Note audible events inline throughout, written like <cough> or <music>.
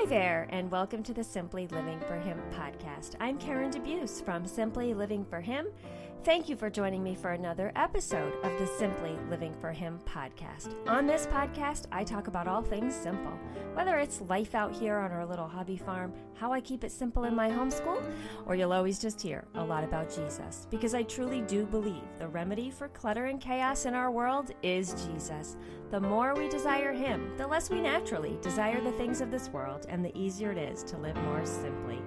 Hi there, and welcome to the Simply Living for Him podcast. I'm Karen DeBeus from Simply Living for Him. Thank you for joining me for another episode of the Simply Living for Him podcast. On this podcast, I talk about all things simple, whether it's life out here on our little hobby farm, how I keep it simple in my homeschool, or you'll always just hear a lot about Jesus, because I truly do believe the remedy for clutter and chaos in our world is Jesus. The more we desire Him, the less we naturally desire the things of this world, and the easier it is to live more simply.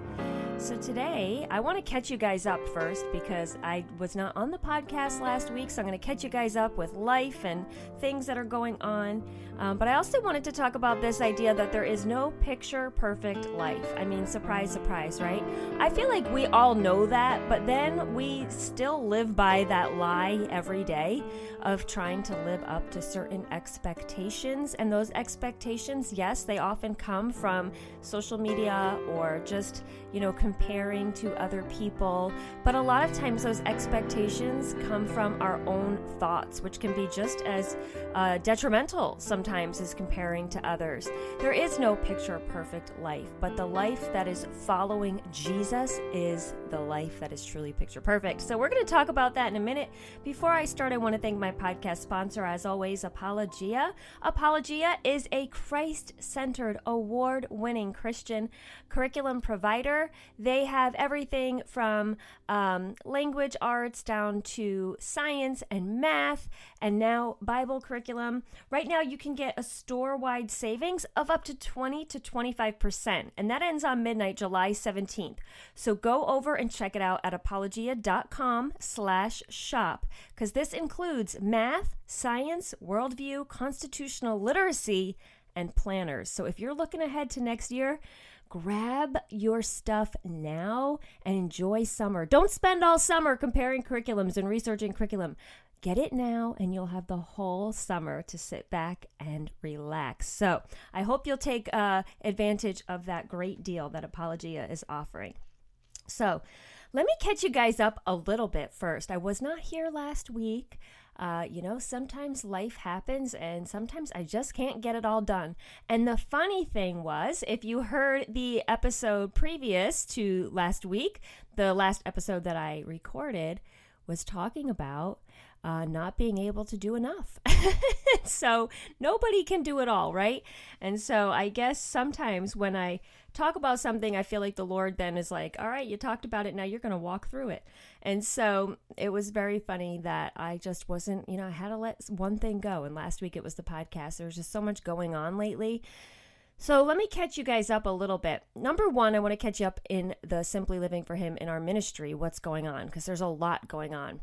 So, today I want to catch you guys up first because I was not on the podcast last week. So, I'm going to catch you guys up with life and things that are going on. Um, but I also wanted to talk about this idea that there is no picture perfect life. I mean, surprise, surprise, right? I feel like we all know that, but then we still live by that lie every day of trying to live up to certain expectations. And those expectations, yes, they often come from social media or just, you know, comparing to other people. But a lot of times those expectations come from our own thoughts, which can be just as uh, detrimental sometimes as comparing to others. There is no picture perfect life, but the life that is following Jesus is the life that is truly picture perfect. So we're going to talk about that in a minute. Before I start, I want to thank my podcast sponsor, as always, Apologia. Apologia is a Christ centered, award winning Christian curriculum provider. They have everything from um, language arts down to science and math, and now Bible curriculum. Right now, you can get a store wide savings of up to 20 to 25%, and that ends on midnight, July 17th. So go over and check it out at apologia.com slash shop because this includes math, science, worldview, constitutional literacy, and planners. So if you're looking ahead to next year, grab your stuff now and enjoy summer. Don't spend all summer comparing curriculums and researching curriculum. Get it now, and you'll have the whole summer to sit back and relax. So, I hope you'll take uh, advantage of that great deal that Apologia is offering. So, let me catch you guys up a little bit first. I was not here last week. Uh, you know, sometimes life happens and sometimes I just can't get it all done. And the funny thing was, if you heard the episode previous to last week, the last episode that I recorded was talking about uh, not being able to do enough. <laughs> so nobody can do it all, right? And so I guess sometimes when I talk about something, I feel like the Lord then is like, all right, you talked about it, now you're going to walk through it. And so it was very funny that I just wasn't, you know, I had to let one thing go. And last week it was the podcast. There was just so much going on lately. So let me catch you guys up a little bit. Number one, I want to catch you up in the Simply Living for Him in our ministry, what's going on, because there's a lot going on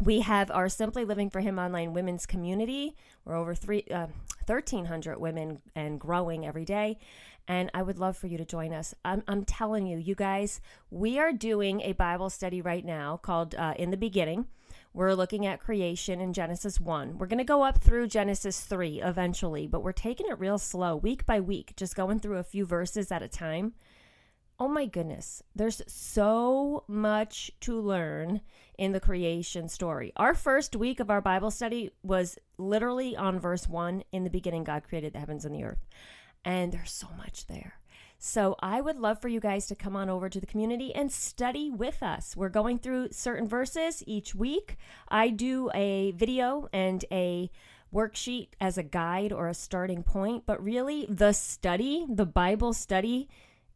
we have our Simply Living for Him online women's community. We're over three, uh, 1,300 women and growing every day. And I would love for you to join us. I'm, I'm telling you, you guys, we are doing a Bible study right now called uh, In the Beginning. We're looking at creation in Genesis 1. We're going to go up through Genesis 3 eventually, but we're taking it real slow, week by week, just going through a few verses at a time. Oh my goodness, there's so much to learn in the creation story. Our first week of our Bible study was literally on verse 1 In the beginning, God created the heavens and the earth. And there's so much there. So I would love for you guys to come on over to the community and study with us. We're going through certain verses each week. I do a video and a worksheet as a guide or a starting point, but really the study, the Bible study,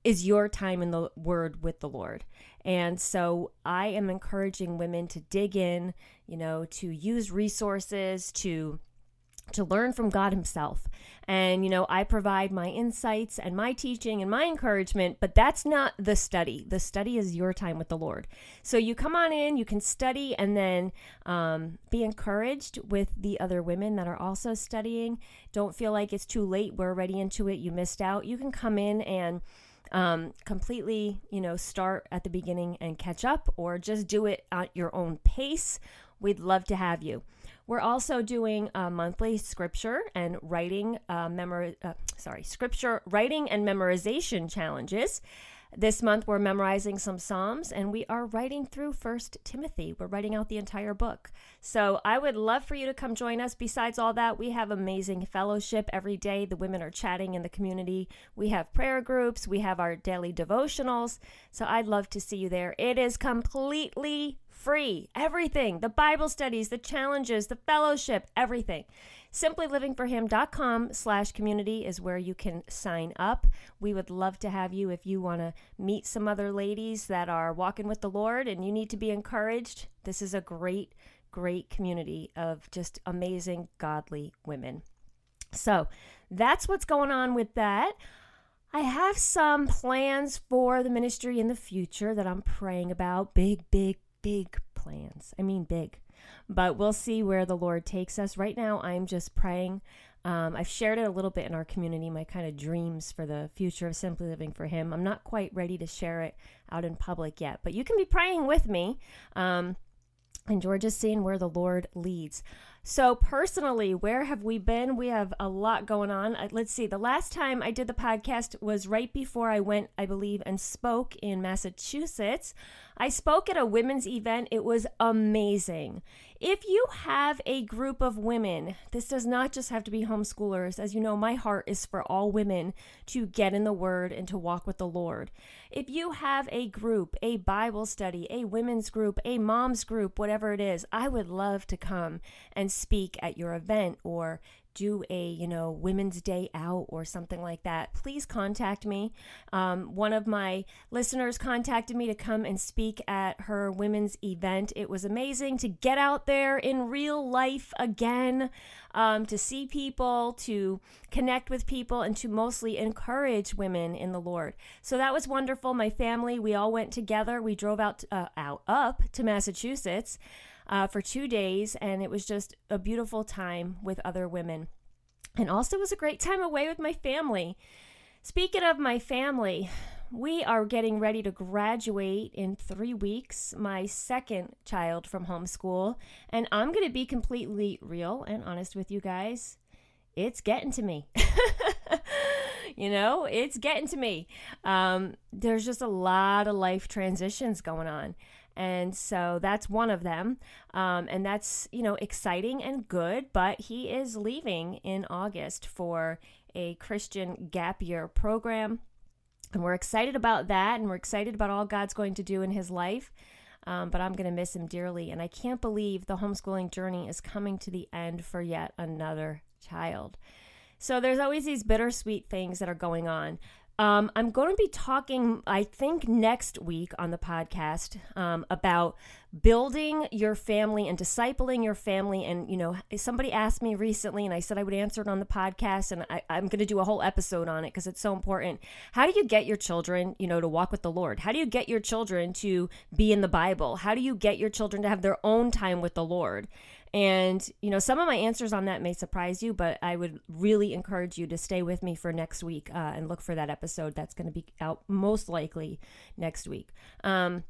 is your time in the Word with the Lord. And so I am encouraging women to dig in, you know, to use resources, to to learn from God Himself. And, you know, I provide my insights and my teaching and my encouragement, but that's not the study. The study is your time with the Lord. So you come on in, you can study, and then um, be encouraged with the other women that are also studying. Don't feel like it's too late. We're already into it. You missed out. You can come in and um, completely, you know, start at the beginning and catch up, or just do it at your own pace. We'd love to have you. We're also doing a monthly scripture and writing uh, memor- uh, sorry, scripture writing and memorization challenges. This month we're memorizing some Psalms and we are writing through First Timothy. We're writing out the entire book. So I would love for you to come join us. Besides all that, we have amazing fellowship every day. The women are chatting in the community. We have prayer groups, we have our daily devotionals. So I'd love to see you there. It is completely free. Everything the Bible studies, the challenges, the fellowship, everything. Simplylivingforhim.com slash community is where you can sign up. We would love to have you if you want to meet some other ladies that are walking with the Lord and you need to be encouraged. This is a great, great community of just amazing, godly women. So that's what's going on with that. I have some plans for the ministry in the future that I'm praying about. Big, big, big plans. I mean, big. But we'll see where the Lord takes us. Right now, I'm just praying. Um, I've shared it a little bit in our community, my kind of dreams for the future of Simply Living for Him. I'm not quite ready to share it out in public yet, but you can be praying with me. Um, and George is seeing where the Lord leads. So, personally, where have we been? We have a lot going on. Uh, let's see. The last time I did the podcast was right before I went, I believe, and spoke in Massachusetts. I spoke at a women's event. It was amazing. If you have a group of women, this does not just have to be homeschoolers. As you know, my heart is for all women to get in the Word and to walk with the Lord. If you have a group, a Bible study, a women's group, a mom's group, whatever it is, I would love to come and speak at your event or do a you know women's day out or something like that please contact me. Um, one of my listeners contacted me to come and speak at her women's event. It was amazing to get out there in real life again um, to see people to connect with people and to mostly encourage women in the lord. So that was wonderful. My family we all went together. We drove out uh, out up to massachusetts uh, for two days, and it was just a beautiful time with other women. And also, was a great time away with my family. Speaking of my family, we are getting ready to graduate in three weeks, my second child from homeschool. And I'm going to be completely real and honest with you guys. It's getting to me. <laughs> you know, it's getting to me. Um, there's just a lot of life transitions going on. And so that's one of them. Um, and that's, you know, exciting and good. But he is leaving in August for a Christian gap year program. And we're excited about that. And we're excited about all God's going to do in his life. Um, but I'm going to miss him dearly. And I can't believe the homeschooling journey is coming to the end for yet another child. So there's always these bittersweet things that are going on. Um, I'm going to be talking, I think, next week on the podcast um, about building your family and discipling your family. And, you know, somebody asked me recently, and I said I would answer it on the podcast, and I, I'm going to do a whole episode on it because it's so important. How do you get your children, you know, to walk with the Lord? How do you get your children to be in the Bible? How do you get your children to have their own time with the Lord? And, you know, some of my answers on that may surprise you, but I would really encourage you to stay with me for next week uh, and look for that episode. That's going to be out most likely next week. Um,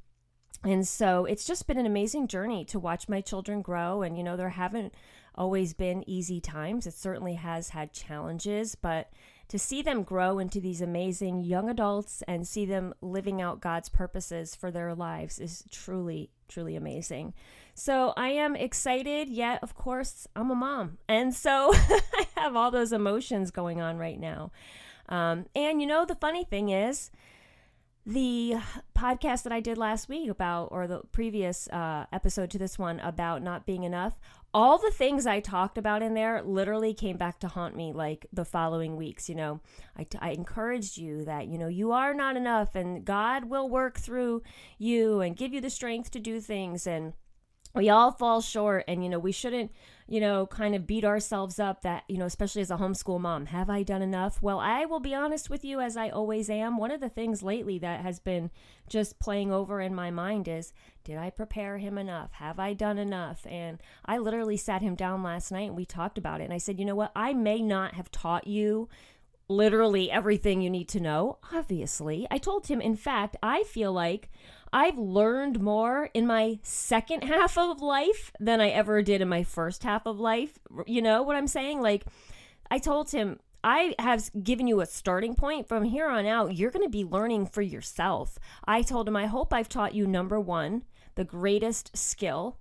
and so it's just been an amazing journey to watch my children grow. And, you know, there haven't always been easy times. It certainly has had challenges, but to see them grow into these amazing young adults and see them living out God's purposes for their lives is truly, truly amazing. So I am excited, yet, of course, I'm a mom. And so <laughs> I have all those emotions going on right now. Um, and you know, the funny thing is, the podcast that I did last week about, or the previous uh, episode to this one about not being enough, all the things I talked about in there literally came back to haunt me like the following weeks. You know, I, I encouraged you that, you know, you are not enough and God will work through you and give you the strength to do things. And we all fall short and you know we shouldn't you know kind of beat ourselves up that you know especially as a homeschool mom have i done enough? Well i will be honest with you as i always am one of the things lately that has been just playing over in my mind is did i prepare him enough? Have i done enough? And i literally sat him down last night and we talked about it and i said you know what? I may not have taught you literally everything you need to know obviously. I told him in fact i feel like I've learned more in my second <laughs> half of life than I ever did in my first half of life. You know what I'm saying? Like, I told him, I have given you a starting point. From here on out, you're going to be learning for yourself. I told him, I hope I've taught you number one, the greatest skill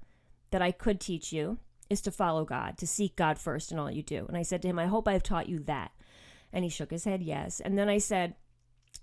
that I could teach you is to follow God, to seek God first in all you do. And I said to him, I hope I've taught you that. And he shook his head, yes. And then I said,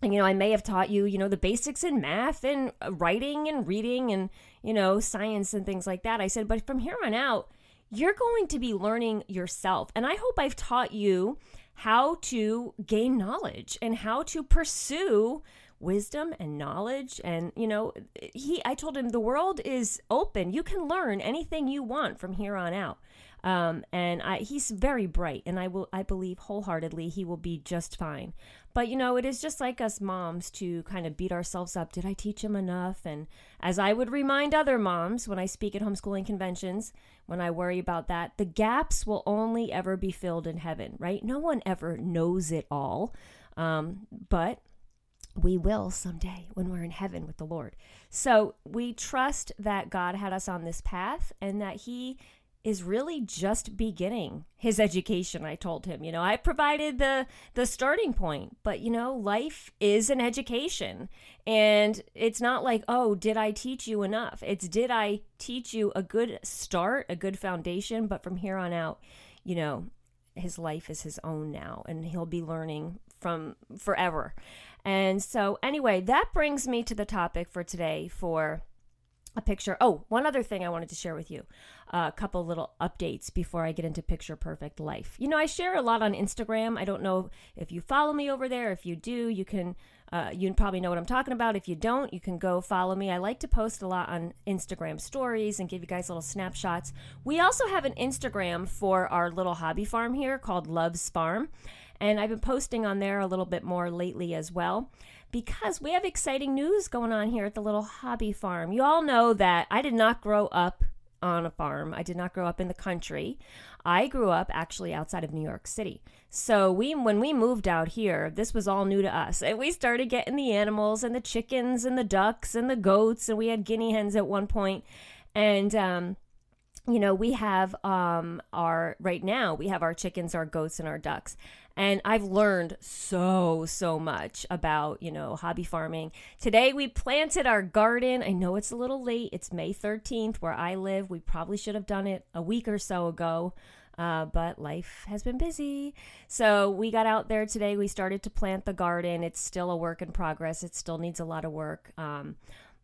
you know, I may have taught you, you know, the basics in math and uh, writing and reading and, you know, science and things like that. I said, but from here on out, you're going to be learning yourself. And I hope I've taught you how to gain knowledge and how to pursue wisdom and knowledge and you know he i told him the world is open you can learn anything you want from here on out um, and I, he's very bright and i will i believe wholeheartedly he will be just fine but you know, it is just like us moms to kind of beat ourselves up. Did I teach him enough? And as I would remind other moms when I speak at homeschooling conventions, when I worry about that, the gaps will only ever be filled in heaven, right? No one ever knows it all. Um, but we will someday when we're in heaven with the Lord. So we trust that God had us on this path and that He is really just beginning his education i told him. You know i provided the the starting point but you know life is an education. And it's not like oh did i teach you enough? It's did i teach you a good start a good foundation? But from here on out you know his life is his own now and he'll be learning from forever. And so anyway that brings me to the topic for today for a picture. Oh, one other thing I wanted to share with you a couple little updates before I get into picture perfect life. You know, I share a lot on Instagram. I don't know if you follow me over there. If you do, you can, uh, you probably know what I'm talking about. If you don't, you can go follow me. I like to post a lot on Instagram stories and give you guys little snapshots. We also have an Instagram for our little hobby farm here called Love's Farm. And I've been posting on there a little bit more lately as well because we have exciting news going on here at the little hobby farm. You all know that I did not grow up on a farm. I did not grow up in the country. I grew up actually outside of New York City. So we when we moved out here, this was all new to us. And we started getting the animals and the chickens and the ducks and the goats and we had guinea hens at one point. And um you know, we have um our right now we have our chickens, our goats and our ducks. And I've learned so, so much about, you know, hobby farming. Today we planted our garden. I know it's a little late. It's May 13th where I live. We probably should have done it a week or so ago. Uh, but life has been busy. So we got out there today. We started to plant the garden. It's still a work in progress. It still needs a lot of work. Um,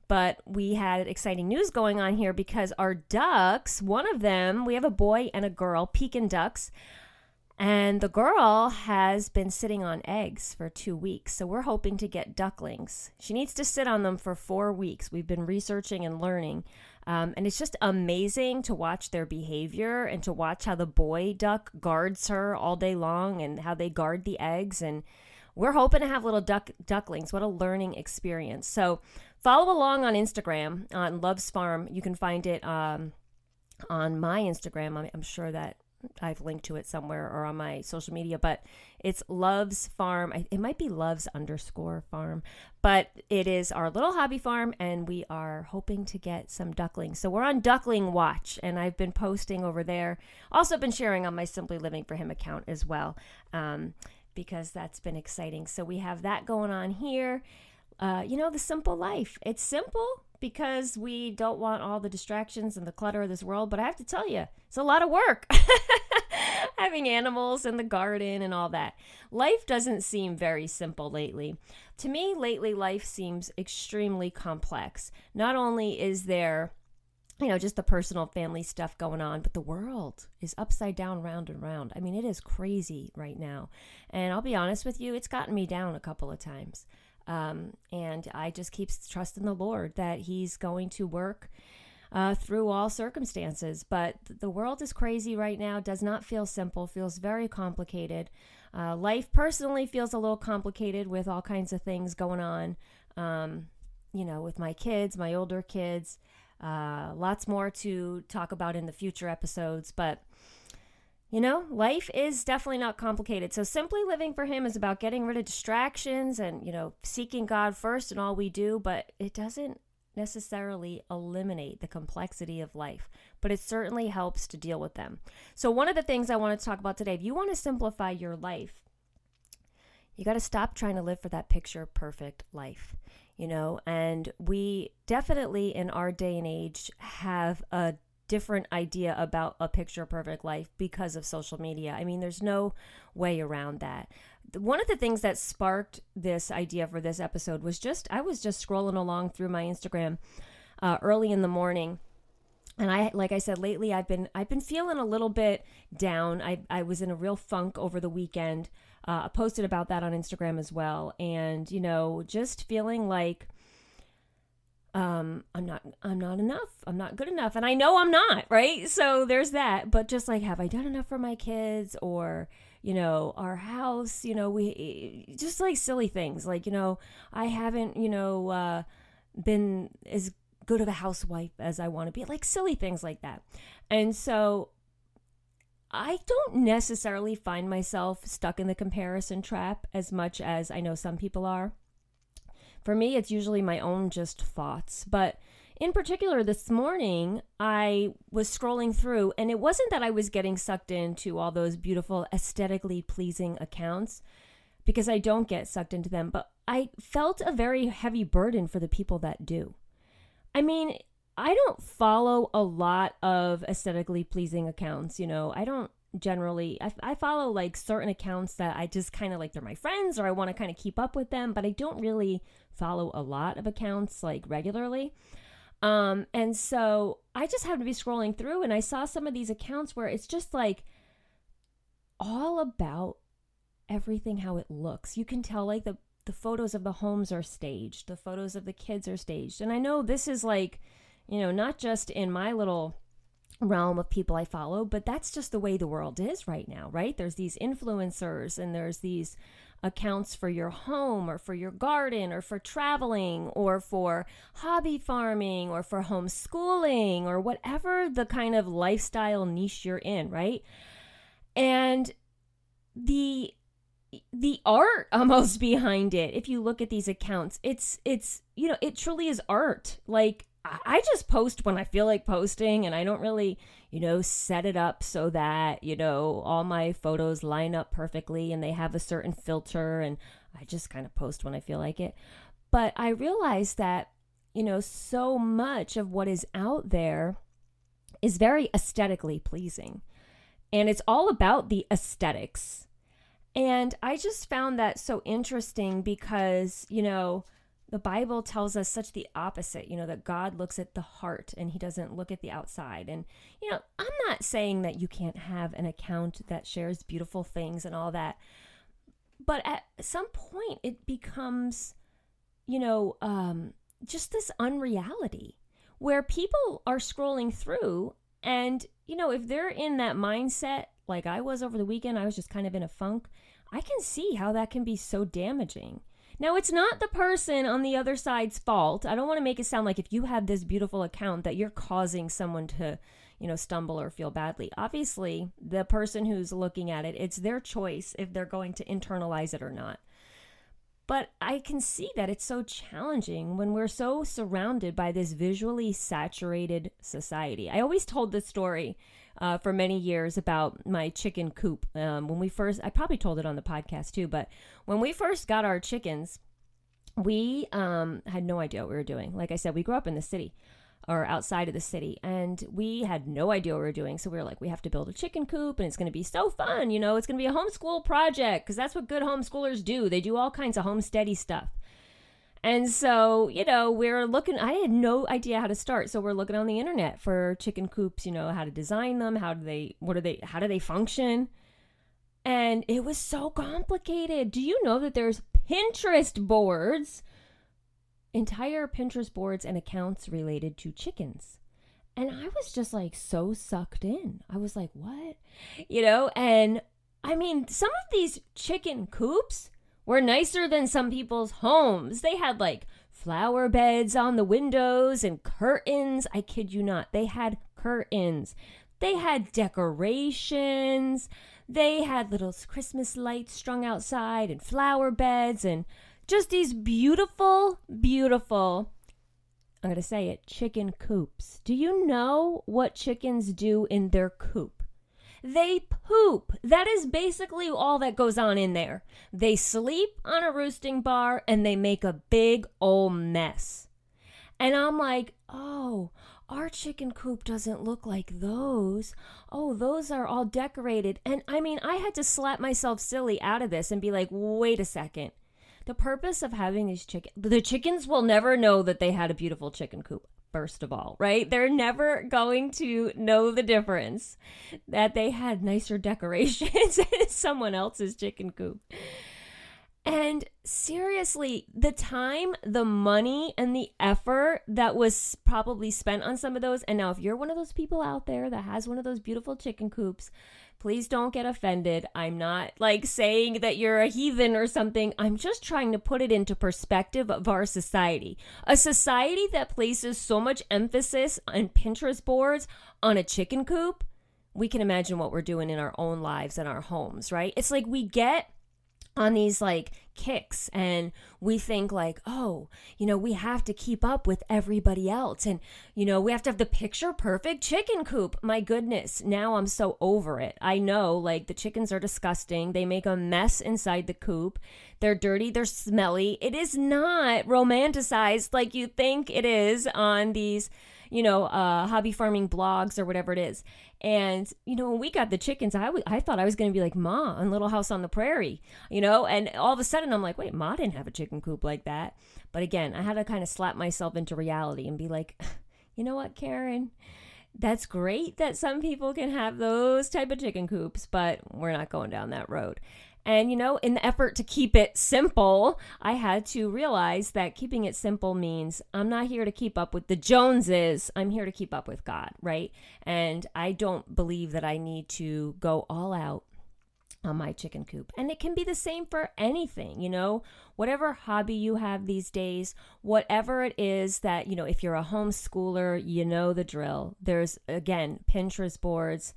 but we had exciting news going on here because our ducks, one of them, we have a boy and a girl, Pekin ducks. And the girl has been sitting on eggs for two weeks. So we're hoping to get ducklings. She needs to sit on them for four weeks. We've been researching and learning. Um, and it's just amazing to watch their behavior and to watch how the boy duck guards her all day long and how they guard the eggs. And we're hoping to have little duck ducklings. What a learning experience. So follow along on Instagram on Love's Farm. You can find it um, on my Instagram. I'm, I'm sure that I've linked to it somewhere or on my social media, but it's Love's Farm. It might be Love's underscore farm, but it is our little hobby farm, and we are hoping to get some ducklings. So we're on Duckling Watch, and I've been posting over there. Also, been sharing on my Simply Living for Him account as well, um, because that's been exciting. So we have that going on here. Uh, you know, the simple life. It's simple because we don't want all the distractions and the clutter of this world. But I have to tell you, it's a lot of work <laughs> having animals and the garden and all that. Life doesn't seem very simple lately. To me, lately, life seems extremely complex. Not only is there you know, just the personal family stuff going on, but the world is upside down, round and round. I mean, it is crazy right now. And I'll be honest with you, it's gotten me down a couple of times. Um, and I just keep trusting the Lord that He's going to work uh, through all circumstances. But the world is crazy right now, does not feel simple, feels very complicated. Uh, life personally feels a little complicated with all kinds of things going on, um, you know, with my kids, my older kids. Uh, lots more to talk about in the future episodes, but you know, life is definitely not complicated. So, simply living for Him is about getting rid of distractions and, you know, seeking God first in all we do, but it doesn't necessarily eliminate the complexity of life, but it certainly helps to deal with them. So, one of the things I want to talk about today, if you want to simplify your life, You got to stop trying to live for that picture perfect life, you know? And we definitely in our day and age have a different idea about a picture perfect life because of social media. I mean, there's no way around that. One of the things that sparked this idea for this episode was just I was just scrolling along through my Instagram uh, early in the morning and I like I said lately I've been I've been feeling a little bit down. I I was in a real funk over the weekend. Uh, posted about that on Instagram as well, and you know just feeling like um i'm not i'm not enough. I'm not good enough. And i know i'm not right? So there's that. But just like have i done enough for my kids or you know our house? You know we just like silly things. Like you know i haven't you know uh been as good of a housewife as i want to be. Like silly things like that. And so I don't necessarily find myself stuck in the comparison trap as much as I know some people are. For me, it's usually my own just thoughts. But in particular, this morning, I was scrolling through, and it wasn't that I was getting sucked into all those beautiful, aesthetically pleasing accounts, because I don't get sucked into them, but I felt a very heavy burden for the people that do. I mean, I don't follow a lot of aesthetically pleasing accounts. You know, I don't generally I, I follow like certain accounts that I just kind of like they're my friends or I want to kind of keep up with them, but I don't really follow a lot of accounts like regularly. Um, and so I just happened to be scrolling through and I saw some of these accounts where it's just like all about everything how it looks. You can tell like the the photos of the homes are staged, the photos of the kids are staged. And I know this is like, you know, not just in my little realm of people I follow, but that's just the way the world is right now, right? There's these influencers and there's these accounts for your home or for your garden or for traveling or for hobby farming or for homeschooling or whatever the kind of lifestyle niche you're in, right? And the the art <laughs> almost behind it if you look at these accounts it's it's you know it truly is art like I just post when I feel like posting and I don't really, you know, set it up so that, you know, all my photos line up perfectly and they have a certain filter and I just kind of post when I feel like it. But I realize that, you know, so much of what is out there is very aesthetically pleasing. And it's all about the aesthetics. And I just found that so interesting because, you know, the Bible tells us such the opposite, you know, that God looks at the heart and he doesn't look at the outside. And, you know, I'm not saying that you can't have an account that shares beautiful things and all that. But at some point, it becomes, you know, um, just this unreality where people are scrolling through. And, you know, if they're in that mindset, like I was over the weekend, I was just kind of in a funk, I can see how that can be so damaging now, it's not the person on the other side's fault. I don't want to make it sound like if you have this beautiful account that you're causing someone to, you know, stumble or feel badly. Obviously, the person who's looking at it, it's their choice if they're going to internalize it or not. But I can see that it's so challenging when we're so surrounded by this visually saturated society. I always told this story uh, for many years about my chicken coop. Um, when we first, I probably told it on the podcast too, but when we first got our chickens, we um, had no idea what we were doing. Like I said, we grew up in the city or outside of the city and we had no idea what we were doing so we were like we have to build a chicken coop and it's going to be so fun you know it's going to be a homeschool project because that's what good homeschoolers do they do all kinds of homesteady stuff and so, you know, we're looking, I had no idea how to start. So we're looking on the internet for chicken coops, you know, how to design them, how do they, what are they, how do they function? And it was so complicated. Do you know that there's Pinterest boards, entire Pinterest boards and accounts related to chickens? And I was just like so sucked in. I was like, what? You know, and I mean, some of these chicken coops, were nicer than some people's homes. They had like flower beds on the windows and curtains. I kid you not. They had curtains. They had decorations. They had little Christmas lights strung outside and flower beds and just these beautiful, beautiful, I'm going to say it, chicken coops. Do you know what chickens do in their coop? They poop. That is basically all that goes on in there. They sleep on a roosting bar and they make a big old mess. And I'm like, oh, our chicken coop doesn't look like those. Oh, those are all decorated. And I mean, I had to slap myself silly out of this and be like, wait a second. The purpose of having these chicken, the chickens will never know that they had a beautiful chicken coop first of all, right? They're never going to know the difference that they had nicer <laughs> decorations in someone else's chicken coop. And seriously, the time, the money, and the effort that was probably spent on some of those. And now, if you're one of those people out there that has one of those beautiful chicken coops, please don't get offended. I'm not like saying that you're a heathen or something. I'm just trying to put it into perspective of our society. A society that places so much emphasis on Pinterest boards on a chicken coop. We can imagine what we're doing in our own lives and our homes, right? It's like we get on these like kicks and we think like oh you know we have to keep up with everybody else and you know we have to have the picture perfect chicken coop. My goodness now i'm so over it. I know like the chickens are disgusting. They make a mess inside the coop. They're dirty they're smelly. It is not romanticized like you think it is on these you know, uh, hobby farming blogs or whatever it is. And, you know, when we got the chickens, I, w- I thought I was going to be like Ma on Little House on the Prairie, you know, and all of a sudden I'm like, wait, Ma didn't have a chicken coop like that. But again, I had to kind of slap myself into reality and be like, <laughs> you know what, Karen? That's great that some people can have those type of chicken coops, but we're not going down that road. And, you know, in the effort to keep it simple, I had to realize that keeping it simple means I'm not here to keep up with the Joneses. I'm here to keep up with God, right? And I don't believe that I need to go all out on my chicken coop. And it can be the same for anything, you know, whatever hobby you have these days, whatever it is that, you know, if you're a homeschooler, you know the drill. There's, again, Pinterest boards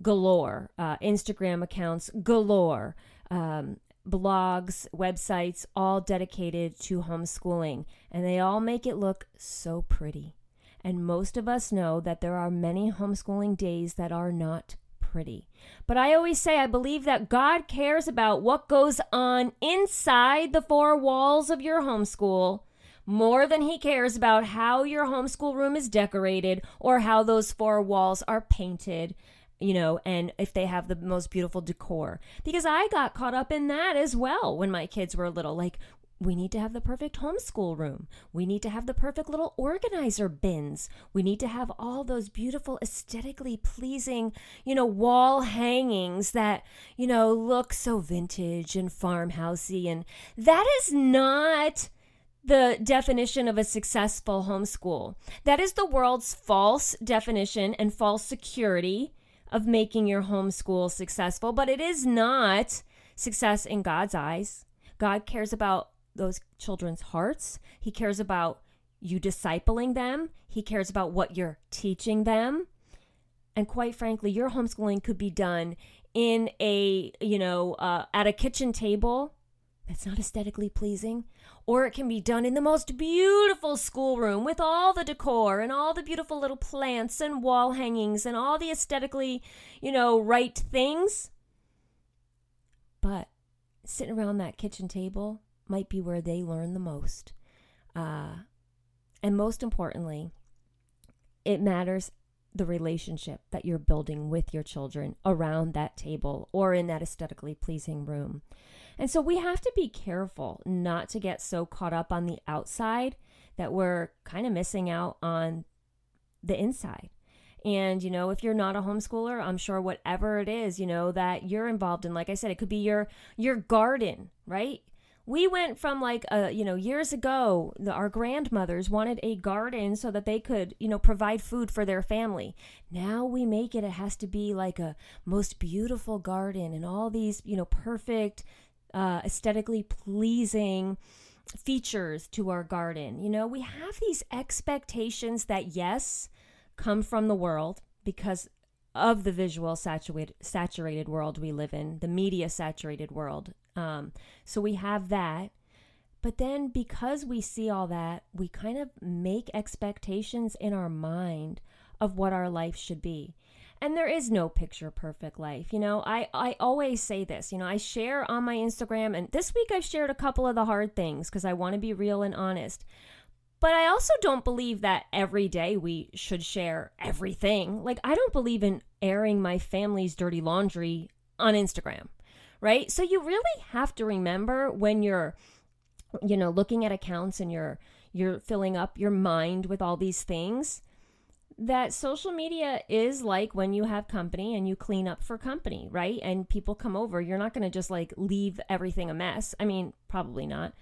galore, uh, Instagram accounts galore um, blogs, websites, all dedicated to homeschooling, and they all make it look so pretty. And most of us know that there are many homeschooling days that are not pretty. But I always say I believe that God cares about what goes on inside the four walls of your homeschool more than he cares about how your homeschool room is decorated or how those four walls are painted you know, and if they have the most beautiful decor. Because I got caught up in that as well when my kids were little. Like, we need to have the perfect homeschool room. We need to have the perfect little organizer bins. We need to have all those beautiful, aesthetically pleasing, you know, wall hangings that, you know, look so vintage and farmhousey. And that is not the definition of a successful homeschool. That is the world's false definition and false security of making your homeschool successful, but it is not success in God's eyes. God cares about those children's hearts. He cares about you discipling them. He cares about what you're teaching them. And quite frankly, your homeschooling could be done in a, you know, uh, at a kitchen table that's not aesthetically pleasing. Or it can be done in the most beautiful schoolroom with all the decor and all the beautiful little plants and wall hangings and all the aesthetically, you know, right things. But sitting around that kitchen table might be where they learn the most. Uh, and most importantly, it matters the relationship that you're building with your children around that table or in that aesthetically pleasing room. And so we have to be careful not to get so caught up on the outside that we're kind of missing out on the inside. And, you know, if you're not a homeschooler, I'm sure whatever it is, you know, that you're involved in, like I said, it could be your your garden, right? we went from like a you know years ago the, our grandmothers wanted a garden so that they could you know provide food for their family now we make it it has to be like a most beautiful garden and all these you know perfect uh, aesthetically pleasing features to our garden. You know, we have these expectations that, yes, come from the world because of the visual saturated saturated world we live in, the media saturated world. Um, so we have that. But then because we see all that, we kind of make expectations in our mind of what our life should be. And there is no picture perfect life. You know, I, I always say this, you know, I share on my Instagram, and this week I've shared a couple of the hard things because I want to be real and honest. But I also don't believe that every day we should share everything. Like, I don't believe in airing my family's dirty laundry on Instagram, right? So you really have to remember when you're, you know, looking at accounts and you're, you're filling up your mind with all these things that social media is like when you have company and you clean up for company, right? And people come over, you're not going to just like leave everything a mess. I mean, probably not.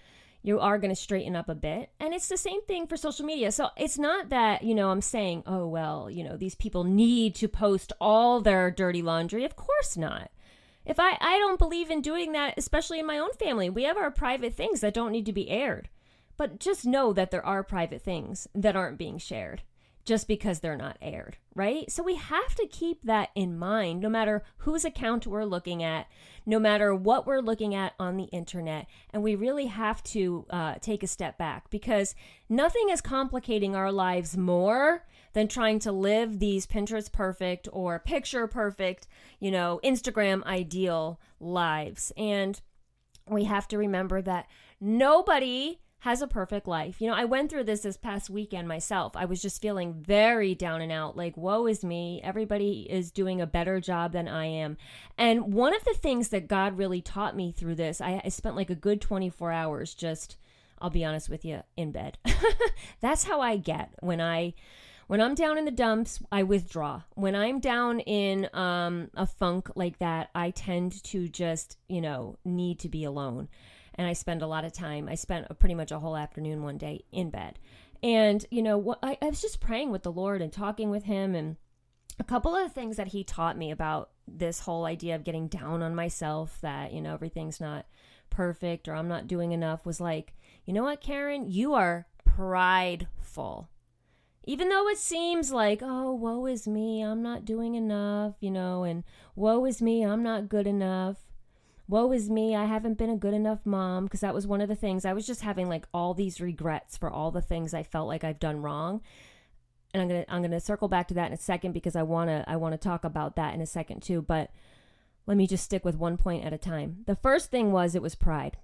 You are going to straighten up a bit. And it's the same thing for social media. So it's not that, you know, I'm saying, oh, well, you know, these people need to post all their dirty laundry. Of course not. If I, I don't believe in doing that, especially in my own family, we have our private things that don't need to be aired. But just know that there are private things that aren't being shared just because they're not aired, right? So we have to keep that in mind no matter whose account we're looking at, no matter what we're looking at on the internet. And we really have to uh, take a step back because nothing is complicating our lives more than trying to live these Pinterest perfect or picture perfect, you know, Instagram ideal lives. And we have to remember that nobody has a perfect life. You know, I went through this this past weekend myself. I was just feeling very down and out, like, woe is me. Everybody is doing a better job than I am. And one of the things that God really taught me through this, I, I spent like a good 24 hours just, I'll be honest with you, in bed. <laughs> That's how I get when I. When I'm down in the dumps, I withdraw. When I'm down in um, a funk like that, I tend to just, you know, need to be alone and I spend a lot of time. I spent a, pretty much a whole afternoon one day in bed. And, you know, what I, I was just praying with the Lord and talking with Him. And a couple of things that He taught me about this whole idea of getting down on myself that, you know, everything's not perfect or I'm not doing enough was like, you know what, Karen? You are prideful. Even though it seems like, oh, woe is me, I'm not doing enough, you know, and woe is me, I'm not good enough woe is me, I haven't been a good enough mom because that was one of the things I was just having like all these regrets for all the things I felt like I've done wrong. And I'm to I'm to circle back to that in a second because I want to I want to talk about that in a second too, but let me just stick with one point at a time. The first thing was it was pride.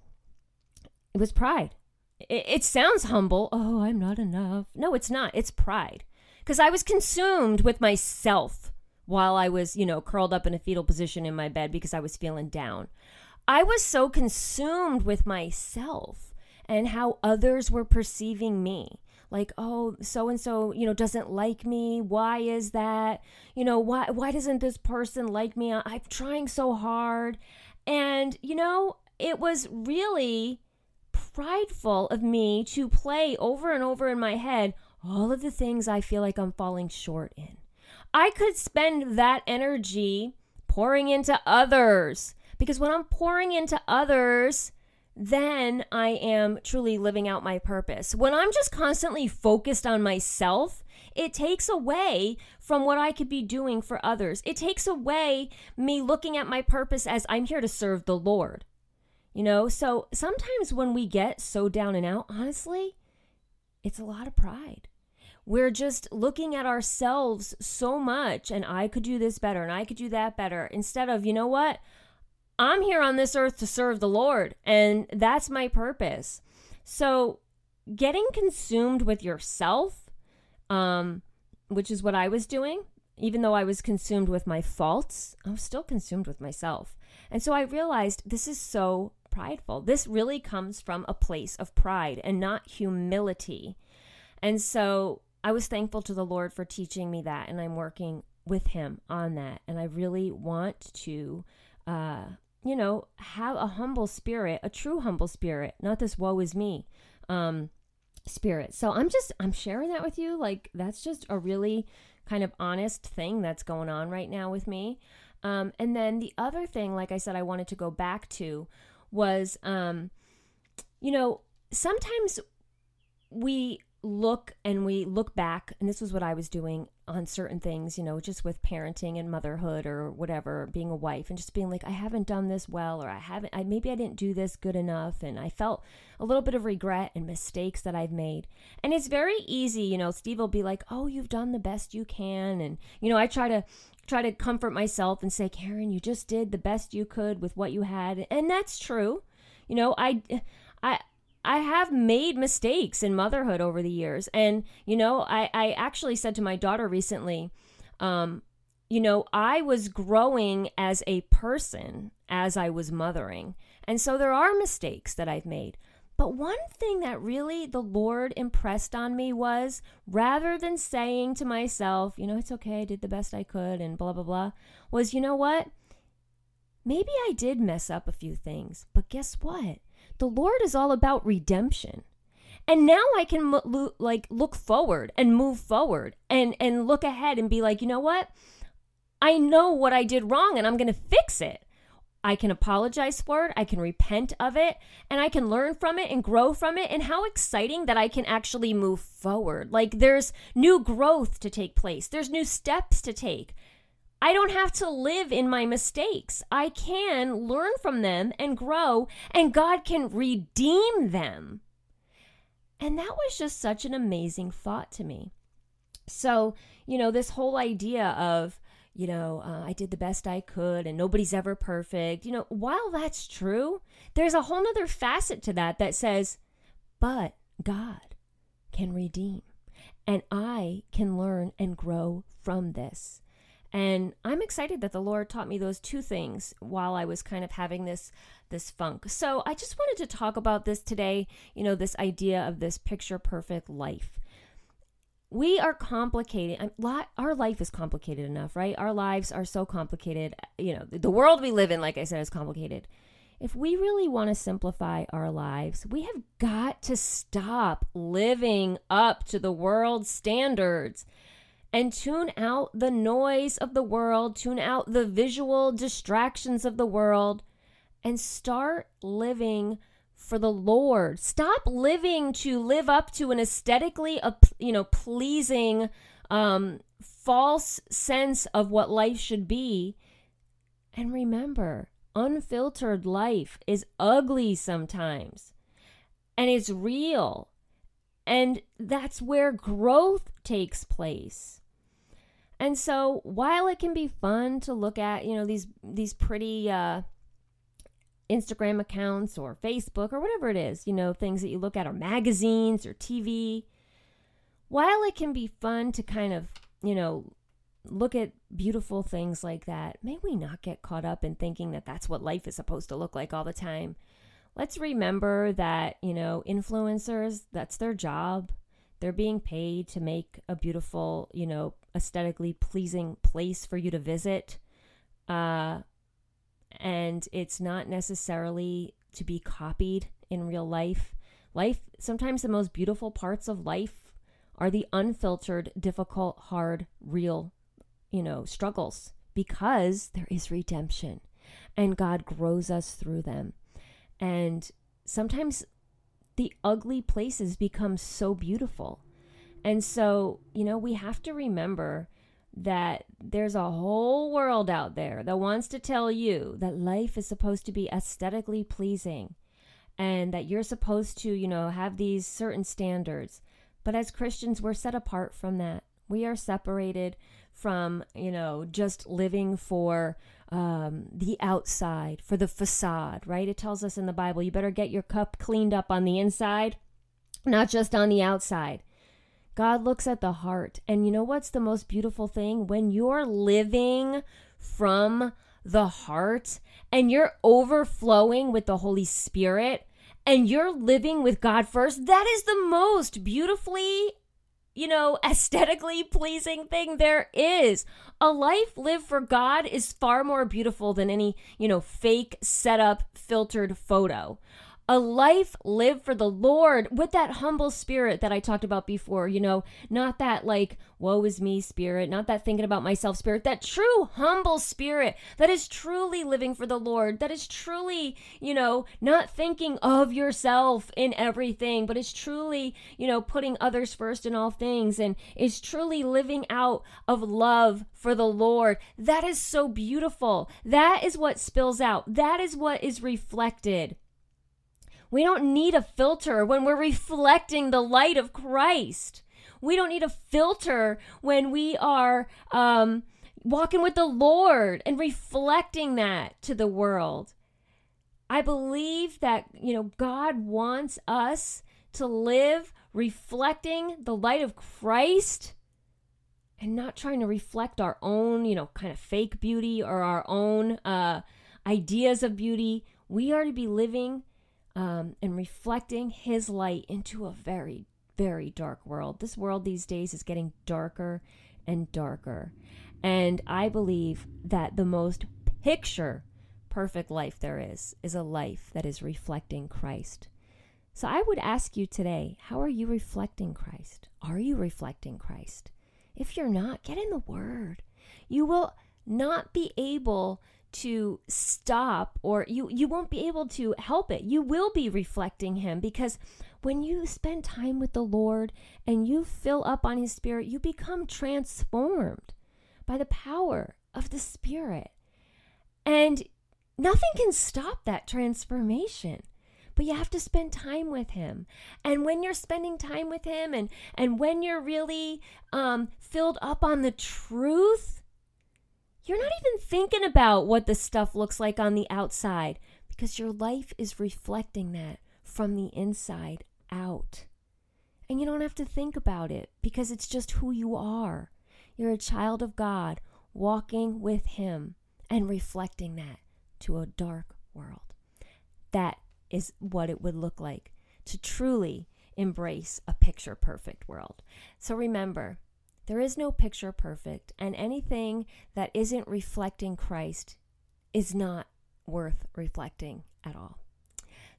It was pride. It, it sounds humble. Oh, I'm not enough. No, it's not. It's pride. Because I was consumed with myself while I was, you know, curled up in a fetal position in my bed because I was feeling down. I was so consumed with myself and how others were perceiving me. Like, oh, so and so, you know, doesn't like me. Why is that? You know, why why doesn't this person like me? I'm trying so hard. And, you know, it was really prideful of me to play over and over in my head all of the things I feel like I'm falling short in. I could spend that energy pouring into others because when I'm pouring into others, then I am truly living out my purpose. When I'm just constantly focused on myself, it takes away from what I could be doing for others. It takes away me looking at my purpose as I'm here to serve the Lord. You know, so sometimes when we get so down and out, honestly, it's a lot of pride. We're just looking at ourselves so much, and I could do this better, and I could do that better, instead of, you know what? I'm here on this earth to serve the Lord, and that's my purpose. So, getting consumed with yourself, um, which is what I was doing, even though I was consumed with my faults, I was still consumed with myself. And so I realized this is so prideful. This really comes from a place of pride and not humility. And so I was thankful to the Lord for teaching me that, and I'm working with Him on that. And I really want to uh, you know, have a humble spirit, a true humble spirit, not this woe is me um, spirit. So I'm just, I'm sharing that with you. Like, that's just a really kind of honest thing that's going on right now with me. Um, and then the other thing, like I said, I wanted to go back to was, um, you know, sometimes we look and we look back, and this was what I was doing on certain things, you know, just with parenting and motherhood or whatever, being a wife, and just being like, I haven't done this well, or I haven't, I maybe I didn't do this good enough, and I felt a little bit of regret and mistakes that I've made. And it's very easy, you know. Steve will be like, "Oh, you've done the best you can," and you know, I try to try to comfort myself and say, Karen, you just did the best you could with what you had, and that's true. You know, I, I, I have made mistakes in motherhood over the years. And, you know, I, I actually said to my daughter recently, um, you know, I was growing as a person as I was mothering. And so there are mistakes that I've made. But one thing that really the Lord impressed on me was rather than saying to myself, you know, it's okay, I did the best I could and blah, blah, blah, was, you know what? Maybe I did mess up a few things, but guess what? The Lord is all about redemption. And now I can lo- like look forward and move forward and and look ahead and be like, "You know what? I know what I did wrong and I'm going to fix it." I can apologize for it, I can repent of it, and I can learn from it and grow from it. And how exciting that I can actually move forward. Like there's new growth to take place, there's new steps to take. I don't have to live in my mistakes. I can learn from them and grow, and God can redeem them. And that was just such an amazing thought to me. So, you know, this whole idea of, you know, uh, I did the best I could and nobody's ever perfect, you know, while that's true, there's a whole nother facet to that that says, but God can redeem and I can learn and grow from this. And I'm excited that the Lord taught me those two things while I was kind of having this this funk. So I just wanted to talk about this today, you know, this idea of this picture perfect life. We are complicated. Our life is complicated enough, right? Our lives are so complicated. You know, the world we live in, like I said, is complicated. If we really want to simplify our lives, we have got to stop living up to the world's standards and tune out the noise of the world, tune out the visual distractions of the world, and start living for the Lord. Stop living to live up to an aesthetically, you know, pleasing, um, false sense of what life should be. And remember, unfiltered life is ugly sometimes, and it's real. And that's where growth takes place. And so while it can be fun to look at, you know, these these pretty uh, Instagram accounts or Facebook or whatever it is, you know, things that you look at or magazines or TV, while it can be fun to kind of, you know, look at beautiful things like that, may we not get caught up in thinking that that's what life is supposed to look like all the time. Let's remember that, you know, influencers, that's their job. They're being paid to make a beautiful, you know, aesthetically pleasing place for you to visit. Uh, and it's not necessarily to be copied in real life. Life, sometimes the most beautiful parts of life are the unfiltered, difficult, hard, real, you know, struggles because there is redemption and God grows us through them. And sometimes the ugly places become so beautiful. And so, you know, we have to remember that there's a whole world out there that wants to tell you that life is supposed to be aesthetically pleasing and that you're supposed to, you know, have these certain standards. But as Christians, we're set apart from that. We are separated from, you know, just living for um, the outside, for the facade, right? It tells us in the Bible, you better get your cup cleaned up on the inside, not just on the outside. God looks at the heart. And you know what's the most beautiful thing? When you're living from the heart and you're overflowing with the Holy Spirit and you're living with God first, that is the most beautifully, you know, <laughs> aesthetically pleasing thing there is. A life lived for God is far more beautiful than any, you know, fake, setup filtered photo a life lived for the Lord with that humble spirit that I talked about before, you know, not that like, woe is me spirit, not that thinking about myself spirit, that true humble spirit that is truly living for the Lord, that is truly, you know, not thinking of yourself in everything, but is truly, you know, putting others first in all things and is truly living out of love for the Lord. That is so beautiful. That is what spills out. That is what is reflected we don't need a filter when we're reflecting the light of Christ. We don't need a filter when we are um, walking with the Lord and reflecting that to the world. I believe that, you know, God wants us to live reflecting the light of Christ and not trying to reflect our own, you know, kind of fake beauty or our own uh, ideas of beauty. We are to be living um, and reflecting his light into a very, very dark world. This world these days is getting darker and darker. And I believe that the most picture perfect life there is is a life that is reflecting Christ. So I would ask you today, how are you reflecting Christ? Are you reflecting Christ? If you're not, get in the Word. You will not be able to stop or you you won't be able to help it. You will be reflecting him because when you spend time with the Lord and you fill up on his spirit, you become transformed by the power of the spirit. And nothing can stop that transformation but you have to spend time with him and when you're spending time with him and and when you're really um, filled up on the truth you're not even thinking about what the stuff looks like on the outside because your life is reflecting that from the inside out. And you don't have to think about it because it's just who you are. You're a child of God walking with Him and reflecting that to a dark world. That is what it would look like to truly embrace a picture perfect world. So remember, there is no picture perfect, and anything that isn't reflecting Christ is not worth reflecting at all.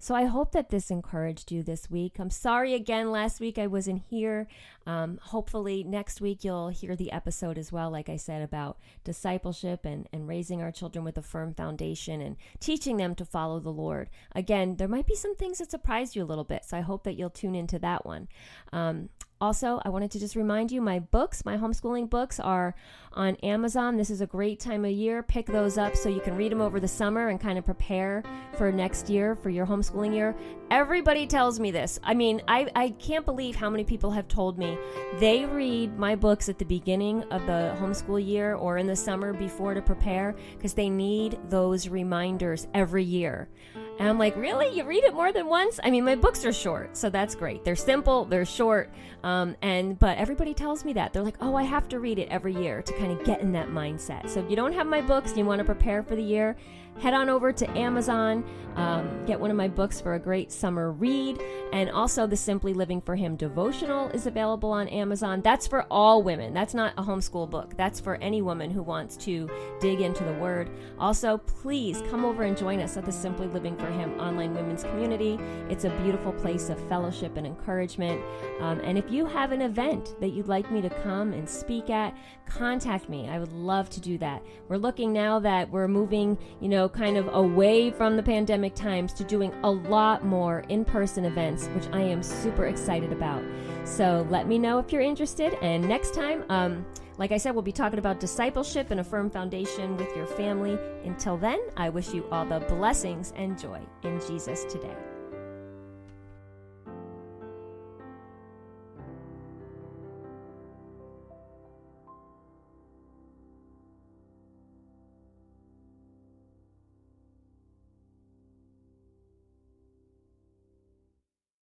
So I hope that this encouraged you this week. I'm sorry again, last week I wasn't here. Um, hopefully, next week you'll hear the episode as well, like I said, about discipleship and, and raising our children with a firm foundation and teaching them to follow the Lord. Again, there might be some things that surprise you a little bit, so I hope that you'll tune into that one. Um, also, I wanted to just remind you my books, my homeschooling books, are on Amazon. This is a great time of year. Pick those up so you can read them over the summer and kind of prepare for next year, for your homeschooling year. Everybody tells me this. I mean, I, I can't believe how many people have told me they read my books at the beginning of the homeschool year or in the summer before to prepare because they need those reminders every year. And I'm like, really? You read it more than once? I mean, my books are short, so that's great. They're simple, they're short, um, and but everybody tells me that they're like, oh, I have to read it every year to kind of get in that mindset. So if you don't have my books and you want to prepare for the year, head on over to Amazon, um, get one of my books for a great summer read. And also, the Simply Living for Him devotional is available on Amazon. That's for all women. That's not a homeschool book, that's for any woman who wants to dig into the Word. Also, please come over and join us at the Simply Living for Him online women's community. It's a beautiful place of fellowship and encouragement. Um, and if you have an event that you'd like me to come and speak at, contact me. I would love to do that. We're looking now that we're moving, you know, kind of away from the pandemic times to doing a lot more in person events, which I am super excited about. So let me know if you're interested. And next time, um, like I said, we'll be talking about discipleship and a firm foundation with your family. Until then, I wish you all the blessings and joy in Jesus today.